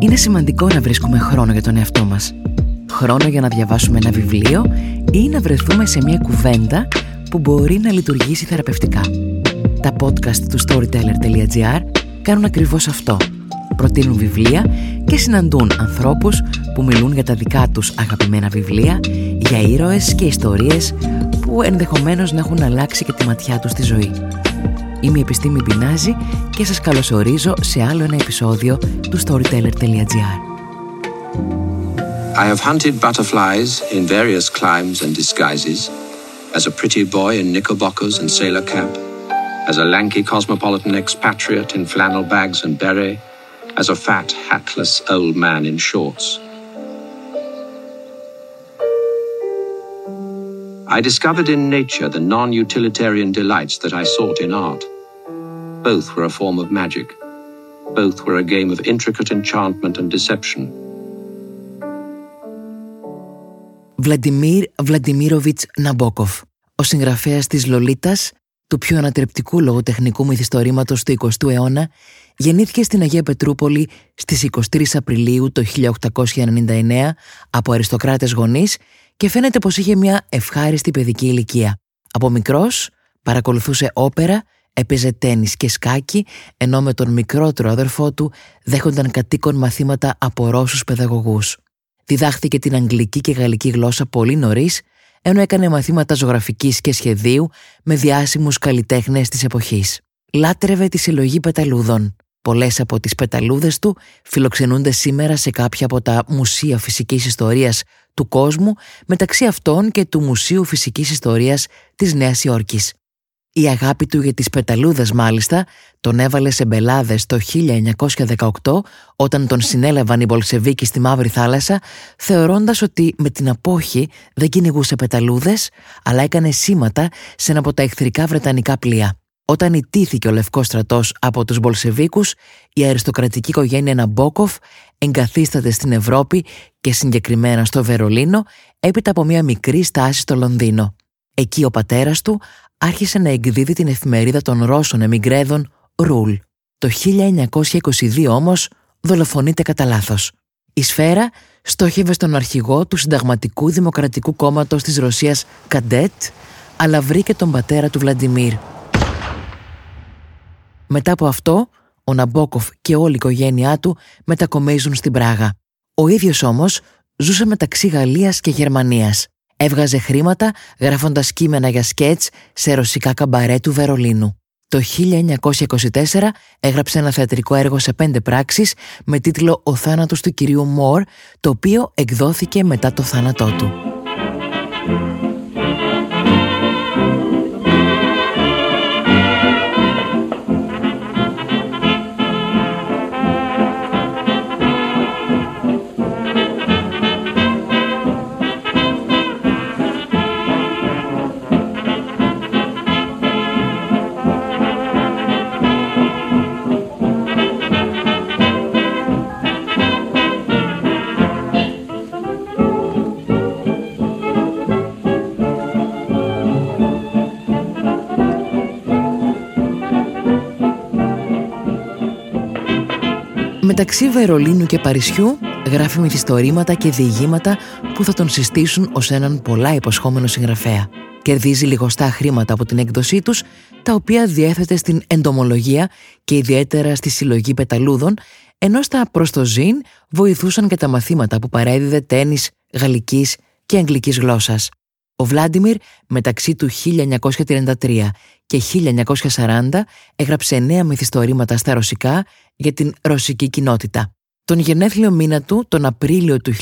Είναι σημαντικό να βρίσκουμε χρόνο για τον εαυτό μας. Χρόνο για να διαβάσουμε ένα βιβλίο ή να βρεθούμε σε μια κουβέντα που μπορεί να λειτουργήσει θεραπευτικά. Τα podcast του storyteller.gr κάνουν ακριβώς αυτό. Προτείνουν βιβλία και συναντούν ανθρώπους που μιλούν για τα δικά τους αγαπημένα βιβλία, για ήρωες και ιστορίες που ενδεχομένως να έχουν αλλάξει και τη ματιά τους στη ζωή. Είμαι η Επιστήμη Μπινάζη και σας καλωσορίζω σε άλλο ένα επεισόδιο του storyteller.gr. I have hunted butterflies in various climes and disguises, as a pretty boy in knickerbockers and sailor cap, as a lanky cosmopolitan expatriate in flannel bags and beret, as a fat, hatless old man in shorts. I discovered in nature the non utilitarian delights that I sought in art. Both were a form of magic. Both were a game of intricate enchantment and deception. Βλαντιμίρ Βλαντιμίροβιτς Ναμπόκοφ, ο συγγραφέας της Λολίτας, του πιο ανατρεπτικού λογοτεχνικού μυθιστορήματος του 20ου αιώνα, γεννήθηκε στην Αγία Πετρούπολη στις 23 Απριλίου το 1899 από αριστοκράτες γονείς και φαίνεται πως είχε μια ευχάριστη παιδική ηλικία. Από μικρός παρακολουθούσε όπερα, έπαιζε τένις και σκάκι, ενώ με τον μικρότερο αδερφό του δέχονταν κατοίκον μαθήματα από Ρώσους παιδαγωγούς. Διδάχθηκε την αγγλική και γαλλική γλώσσα πολύ νωρίς, ενώ έκανε μαθήματα ζωγραφικής και σχεδίου με διάσημους καλλιτέχνες της εποχής. Λάτρευε τη συλλογή πεταλούδων. Πολλές από τις πεταλούδες του φιλοξενούνται σήμερα σε κάποια από τα μουσεία φυσικής ιστορίας του κόσμου, μεταξύ αυτών και του Μουσείου Φυσικής Ιστορίας της Νέας Υόρκης. Η αγάπη του για τις πεταλούδες μάλιστα τον έβαλε σε μπελάδες το 1918 όταν τον συνέλαβαν οι Μπολσεβίκοι στη Μαύρη Θάλασσα θεωρώντας ότι με την απόχη δεν κυνηγούσε πεταλούδες αλλά έκανε σήματα σε ένα από τα εχθρικά βρετανικά πλοία. Όταν ιτήθηκε ο Λευκός Στρατός από τους Μπολσεβίκους, η αριστοκρατική οικογένεια Ναμπόκοφ εγκαθίσταται στην Ευρώπη και συγκεκριμένα στο Βερολίνο έπειτα από μια μικρή στάση στο Λονδίνο. Εκεί ο πατέρας του άρχισε να εκδίδει την εφημερίδα των Ρώσων εμιγκρέδων Ρουλ. Το 1922 όμως δολοφονείται κατά λάθος. Η σφαίρα στόχευε στον αρχηγό του Συνταγματικού Δημοκρατικού Κόμματος της Ρωσίας Καντέτ, αλλά βρήκε τον πατέρα του Βλαντιμίρ. Μετά από αυτό, ο Ναμπόκοφ και όλη η οικογένειά του μετακομίζουν στην Πράγα. Ο ίδιος όμως ζούσε μεταξύ Γαλλίας και Γερμανίας. Έβγαζε χρήματα γράφοντας κείμενα για σκέτς σε ρωσικά καμπαρέ του Βερολίνου. Το 1924 έγραψε ένα θεατρικό έργο σε πέντε πράξεις με τίτλο «Ο θάνατος του κυρίου Μόρ», το οποίο εκδόθηκε μετά το θάνατό του. Μεταξύ Βερολίνου και Παρισιού γράφει μυθιστορήματα και διηγήματα που θα τον συστήσουν ως έναν πολλά υποσχόμενο συγγραφέα. Κερδίζει λιγοστά χρήματα από την έκδοσή τους, τα οποία διέθετε στην εντομολογία και ιδιαίτερα στη συλλογή πεταλούδων, ενώ στα προστοζήν βοηθούσαν και τα μαθήματα που παρέδιδε τένις, γαλλικής και αγγλικής γλώσσας. Ο Βλάντιμιρ μεταξύ του 1933 και 1940 έγραψε νέα μυθιστορήματα στα ρωσικά για την ρωσική κοινότητα. Τον γενέθλιο μήνα του, τον Απρίλιο του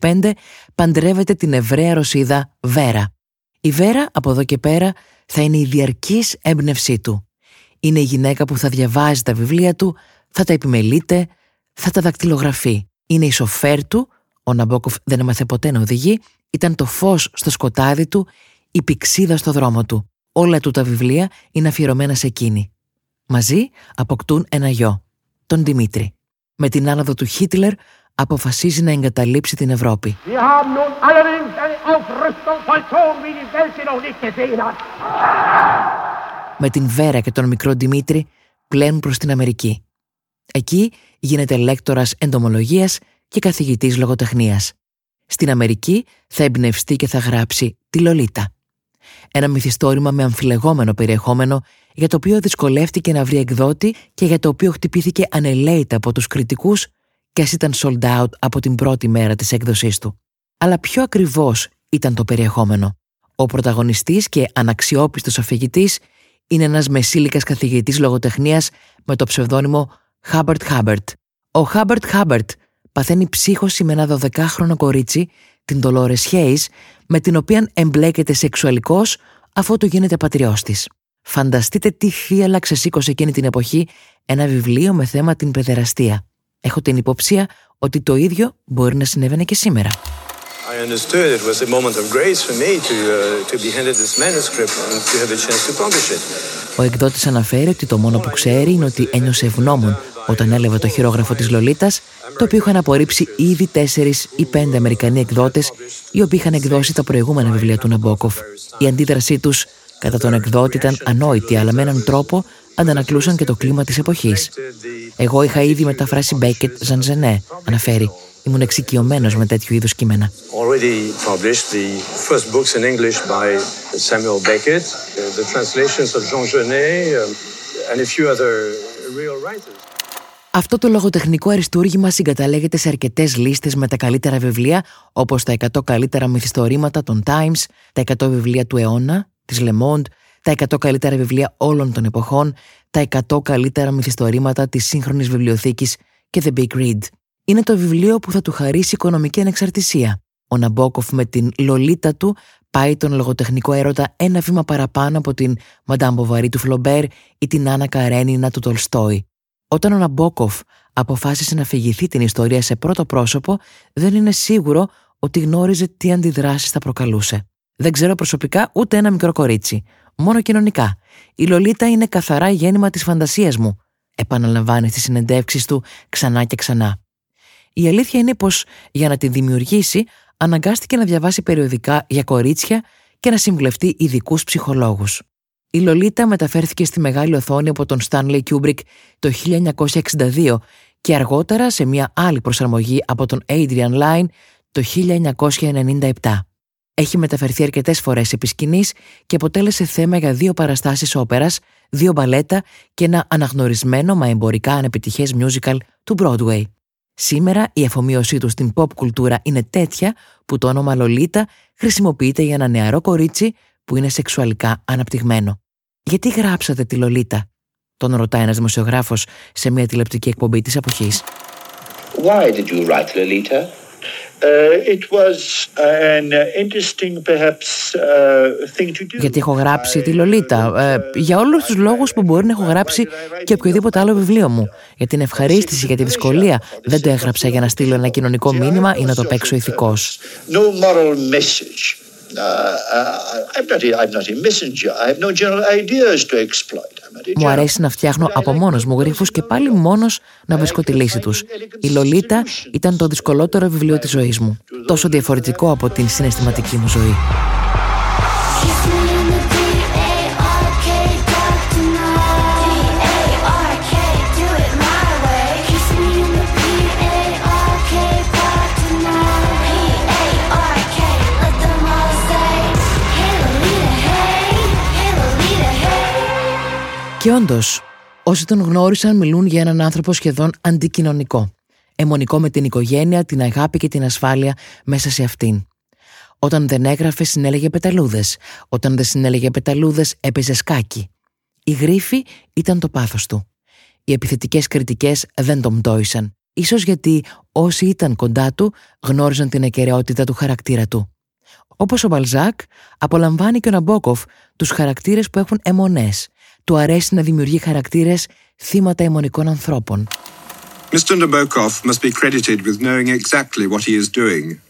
1925, παντρεύεται την Εβραία Ρωσίδα Βέρα. Η Βέρα από εδώ και πέρα θα είναι η διαρκής έμπνευσή του. Είναι η γυναίκα που θα διαβάζει τα βιβλία του, θα τα επιμελείται, θα τα δακτυλογραφεί. Είναι η σοφέρ του, ο Ναμπόκοφ δεν έμαθε ποτέ να οδηγεί, ήταν το φως στο σκοτάδι του, η πηξίδα στο δρόμο του. Όλα του τα βιβλία είναι αφιερωμένα σε εκείνη. Μαζί αποκτούν ένα γιο, τον Δημήτρη. Με την άνοδο του Χίτλερ αποφασίζει να εγκαταλείψει την Ευρώπη. Με την Βέρα και τον μικρό Δημήτρη πλέουν προς την Αμερική. Εκεί γίνεται λέκτορας εντομολογίας και καθηγητής λογοτεχνίας. Στην Αμερική θα εμπνευστεί και θα γράψει «Τη Λολίτα». Ένα μυθιστόρημα με αμφιλεγόμενο περιεχόμενο για το οποίο δυσκολεύτηκε να βρει εκδότη και για το οποίο χτυπήθηκε ανελαίητα από τους κριτικούς και ας ήταν sold out από την πρώτη μέρα της έκδοσής του. Αλλά πιο ακριβώς ήταν το περιεχόμενο. Ο πρωταγωνιστής και αναξιόπιστος αφηγητής είναι ένας μεσήλικας καθηγητής λογοτεχνίας με το ψευδόνυμο Χάμπερτ Χάμπερτ. Ο Χάμπερτ Χάμπερτ παθαίνει ψύχωση με ένα 12χρονο κορίτσι, την Dolores Hayes, με την οποία εμπλέκεται σεξουαλικώς αφού του γίνεται πατριός της. Φανταστείτε τι θύαλα ξεσήκωσε εκείνη την εποχή ένα βιβλίο με θέμα την παιδεραστία. Έχω την υποψία ότι το ίδιο μπορεί να συνέβαινε και σήμερα. I understood it was a moment of grace for me to, uh, to be handed this manuscript and to have a chance to publish it. Ο εκδότης αναφέρει ότι το μόνο που ξέρει είναι ότι ένιωσε ευγνώμων όταν έλαβε το χειρόγραφο της Λολίτας, το οποίο είχαν απορρίψει ήδη τέσσερις ή πέντε Αμερικανοί εκδότες, οι οποίοι είχαν εκδώσει τα προηγούμενα βιβλία του Ναμπόκοφ. Η αντίδρασή τους κατά τον εκδότη ήταν ανόητη, αλλά με έναν τρόπο αντανακλούσαν και το κλίμα της εποχής. Εγώ είχα ήδη μεταφράσει Μπέκετ, Ζαν Ζενέ, αναφέρει. Ήμουν εξοικειωμένος με τέτοιου είδους κείμενα. Αυτό το λογοτεχνικό αριστούργημα συγκαταλέγεται σε αρκετές λίστες με τα καλύτερα βιβλία, όπως τα 100 καλύτερα μυθιστορήματα των Times, τα 100 βιβλία του αιώνα, της Le Monde, τα 100 καλύτερα βιβλία όλων των εποχών, τα 100 καλύτερα μυθιστορήματα της σύγχρονης βιβλιοθήκης και The Big Read. Είναι το βιβλίο που θα του χαρίσει οικονομική ανεξαρτησία. Ο Ναμπόκοφ με την λολίτα του πάει τον λογοτεχνικό έρωτα ένα βήμα παραπάνω από την Μαντάμ Μποβαρή του Φλομπέρ ή την Άννα Καρένινα του Τολστόη. Όταν ο Ναμπόκοφ αποφάσισε να φυγηθεί την ιστορία σε πρώτο πρόσωπο, δεν είναι σίγουρο ότι γνώριζε τι αντιδράσεις θα προκαλούσε. Δεν ξέρω προσωπικά ούτε ένα μικρό κορίτσι. Μόνο κοινωνικά. Η Λολίτα είναι καθαρά γέννημα της φαντασίας μου, επαναλαμβάνει στις συνεντεύξεις του ξανά και ξανά. Η αλήθεια είναι πως για να τη δημιουργήσει αναγκάστηκε να διαβάσει περιοδικά για κορίτσια και να συμβουλευτεί ειδικούς ψυχολόγους. Η Λολίτα μεταφέρθηκε στη μεγάλη οθόνη από τον Stanley Kubrick το 1962 και αργότερα σε μια άλλη προσαρμογή από τον Adrian Lyne το 1997. Έχει μεταφερθεί αρκετές φορές επί σκηνής και αποτέλεσε θέμα για δύο παραστάσεις όπερας, δύο μπαλέτα και ένα αναγνωρισμένο μα εμπορικά ανεπιτυχές musical του Broadway. Σήμερα η αφομοίωσή του στην pop κουλτούρα είναι τέτοια που το όνομα Λολίτα χρησιμοποιείται για ένα νεαρό κορίτσι που είναι σεξουαλικά αναπτυγμένο. Γιατί γράψατε τη Λολίτα, τον ρωτάει ένας δημοσιογράφος σε μια τηλεπτική εκπομπή της εποχής. Why did you write Lolita? Γιατί έχω γράψει τη Λολίτα. Ε, για όλους τους λόγους που μπορεί να έχω γράψει και οποιοδήποτε άλλο βιβλίο μου. Για την ευχαρίστηση, για τη δυσκολία. Δεν το έγραψα για να στείλω ένα κοινωνικό μήνυμα ή να το παίξω ηθικός. Μου αρέσει να φτιάχνω από μόνος μου γρίφους και πάλι μόνος να βρίσκω τη λύση τους. Η Λολίτα ήταν το δυσκολότερο βιβλίο της ζωής μου. Τόσο διαφορετικό από την συναισθηματική μου ζωή. Και όντως, όσοι τον γνώρισαν μιλούν για έναν άνθρωπο σχεδόν αντικοινωνικό. Αιμονικό με την οικογένεια, την αγάπη και την ασφάλεια μέσα σε αυτήν. Όταν δεν έγραφε, συνέλεγε πεταλούδες. Όταν δεν συνέλεγε πεταλούδες, έπαιζε σκάκι. Η γρήφη ήταν το πάθος του. Οι επιθετικές κριτικές δεν τον πτώησαν. Ίσως γιατί όσοι ήταν κοντά του γνώριζαν την ακαιρεότητα του χαρακτήρα του. Όπως ο Μπαλζάκ, απολαμβάνει και ο Ναμπόκοφ τους χαρακτήρες που έχουν αιμονές, του αρέσει να δημιουργεί χαρακτήρες θύματα αιμονικών ανθρώπων. Mr. Nabokov must be credited with knowing exactly what he is doing.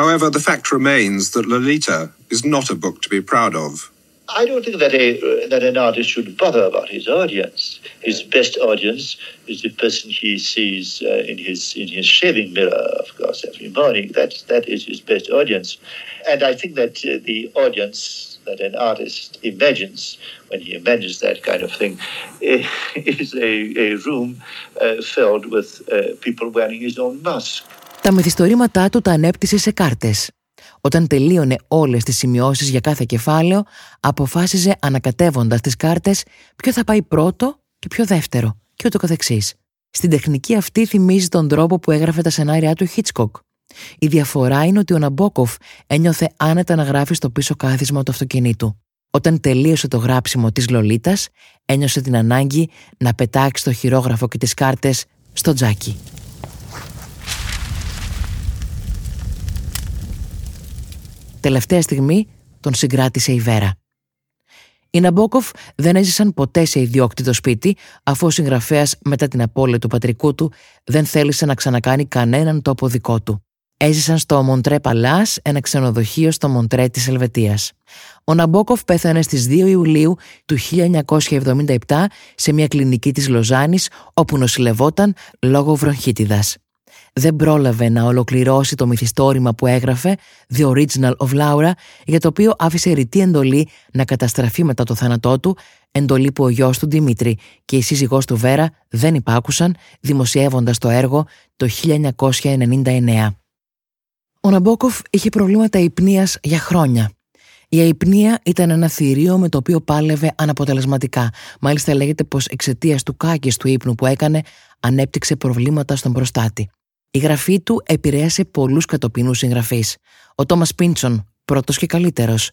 However, the fact remains that Lolita is not a book to be proud of. I don't think that a that an artist should bother about his audience. His best audience is the person he sees uh, in his in his shaving mirror, of course, every morning. That that is his best audience, and I think that uh, the audience that an artist imagines when he imagines that kind of thing is a, a room uh, filled with uh, people wearing his own mask. Τα μυθιστορήματά του τα ανέπτυσε σε κάρτες. Όταν τελείωνε όλες τις σημειώσεις για κάθε κεφάλαιο, αποφάσιζε ανακατεύοντας τις κάρτες ποιο θα πάει πρώτο και ποιο δεύτερο και ούτω καθεξής. Στην τεχνική αυτή θυμίζει τον τρόπο που έγραφε τα σενάρια του Hitchcock. Η διαφορά είναι ότι ο Ναμπόκοφ ένιωθε άνετα να γράφει στο πίσω κάθισμα του αυτοκινήτου. Όταν τελείωσε το γράψιμο της Λολίτας, ένιωσε την ανάγκη να πετάξει το χειρόγραφο και τις κάρτες στο τζάκι. Τελευταία στιγμή τον συγκράτησε η Βέρα. Οι Ναμπόκοφ δεν έζησαν ποτέ σε ιδιόκτητο σπίτι, αφού ο συγγραφέας μετά την απώλεια του πατρικού του δεν θέλησε να ξανακάνει κανέναν τόπο δικό του. Έζησαν στο Μοντρέ Παλάς, ένα ξενοδοχείο στο Μοντρέ της Ελβετίας. Ο Ναμπόκοφ πέθανε στις 2 Ιουλίου του 1977 σε μια κλινική της Λοζάνης, όπου νοσηλευόταν λόγω βροχίτιδας δεν πρόλαβε να ολοκληρώσει το μυθιστόρημα που έγραφε The Original of Laura για το οποίο άφησε ρητή εντολή να καταστραφεί μετά το θάνατό του εντολή που ο γιος του Δημήτρη και η σύζυγός του Βέρα δεν υπάκουσαν δημοσιεύοντας το έργο το 1999. Ο Ναμπόκοφ είχε προβλήματα υπνίας για χρόνια. Η αϊπνία ήταν ένα θηρίο με το οποίο πάλευε αναποτελεσματικά. Μάλιστα λέγεται πως εξαιτίας του κάκης του ύπνου που έκανε ανέπτυξε προβλήματα στον προστάτη. Η γραφή του επηρέασε πολλούς κατοπινούς συγγραφείς. Ο Τόμας Πίντσον, πρώτος και καλύτερος,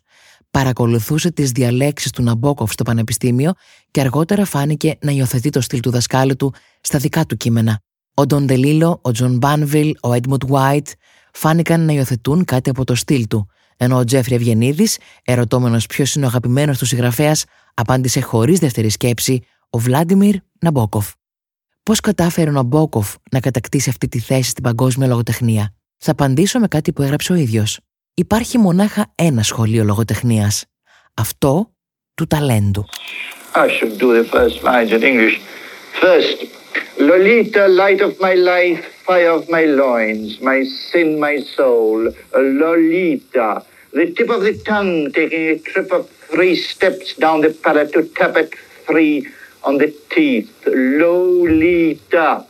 παρακολουθούσε τις διαλέξεις του Ναμπόκοφ στο πανεπιστήμιο και αργότερα φάνηκε να υιοθετεί το στυλ του δασκάλου του στα δικά του κείμενα. Ο Ντον Ντελίλο, ο Τζον Μπάνβιλ, ο Έντμοντ White φάνηκαν να υιοθετούν κάτι από το στυλ του, ενώ ο Τζέφρι Ευγενίδης, ερωτώμενος ποιος είναι ο αγαπημένος του συγγραφέας, απάντησε χωρίς δεύτερη σκέψη ο Βλάντιμιρ Ναμπόκοφ. Πώς κατάφερε ο Ναμπόκοφ να κατακτήσει αυτή τη θέση στην παγκόσμια λογοτεχνία; Θα απαντήσω με κάτι που έγραψε ο ίδιος. Υπάρχει μονάχα ένα σχολείο λογοτεχνίας. Αυτό του ταλέντου. I should do the first lines in English. First, Lolita, light of my life, fire of my loins, my sin, my soul. Lolita, the tip of the tongue taking a trip of three steps down the palate to tap it three on the teeth. Lolita.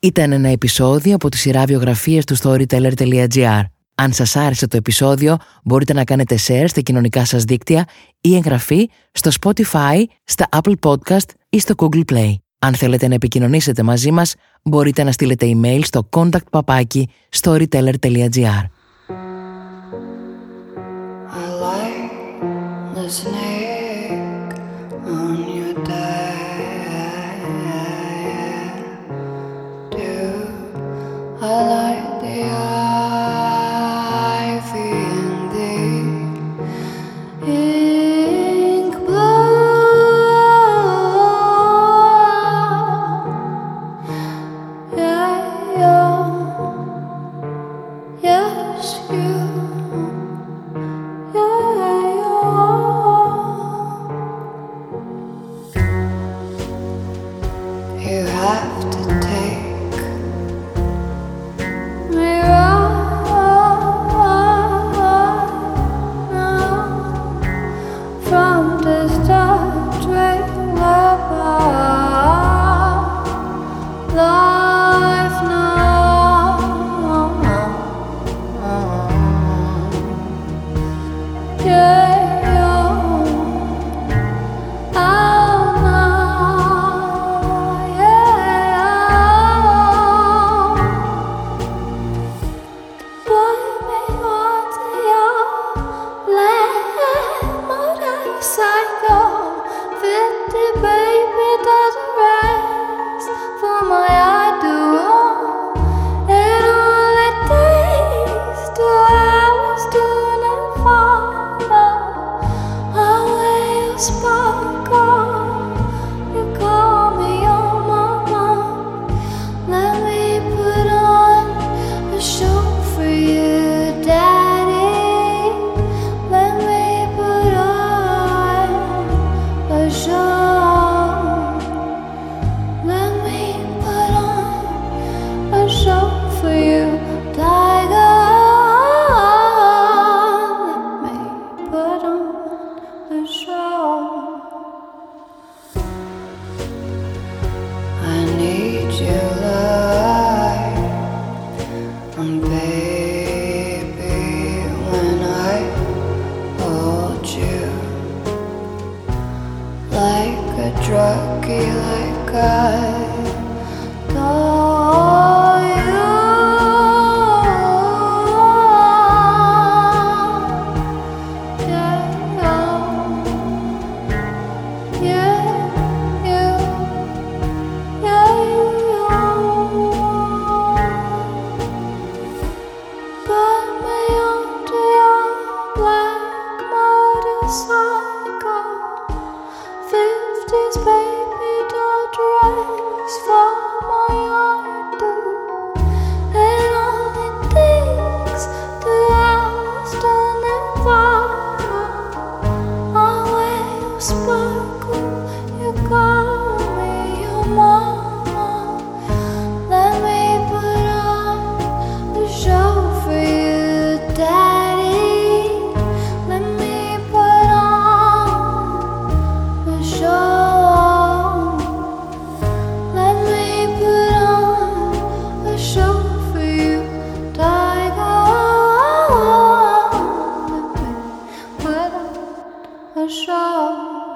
Ήταν ένα επεισόδιο από τη σειρά βιογραφίες του storyteller.gr. Αν σας άρεσε το επεισόδιο, μπορείτε να κάνετε share στα κοινωνικά σας δίκτυα ή εγγραφή στο Spotify, στα Apple Podcast ή στο Google Play. Αν θέλετε να επικοινωνήσετε μαζί μας, μπορείτε να στείλετε email στο contact storyteller.gr. psycho, 50 baby doesn't. Oh.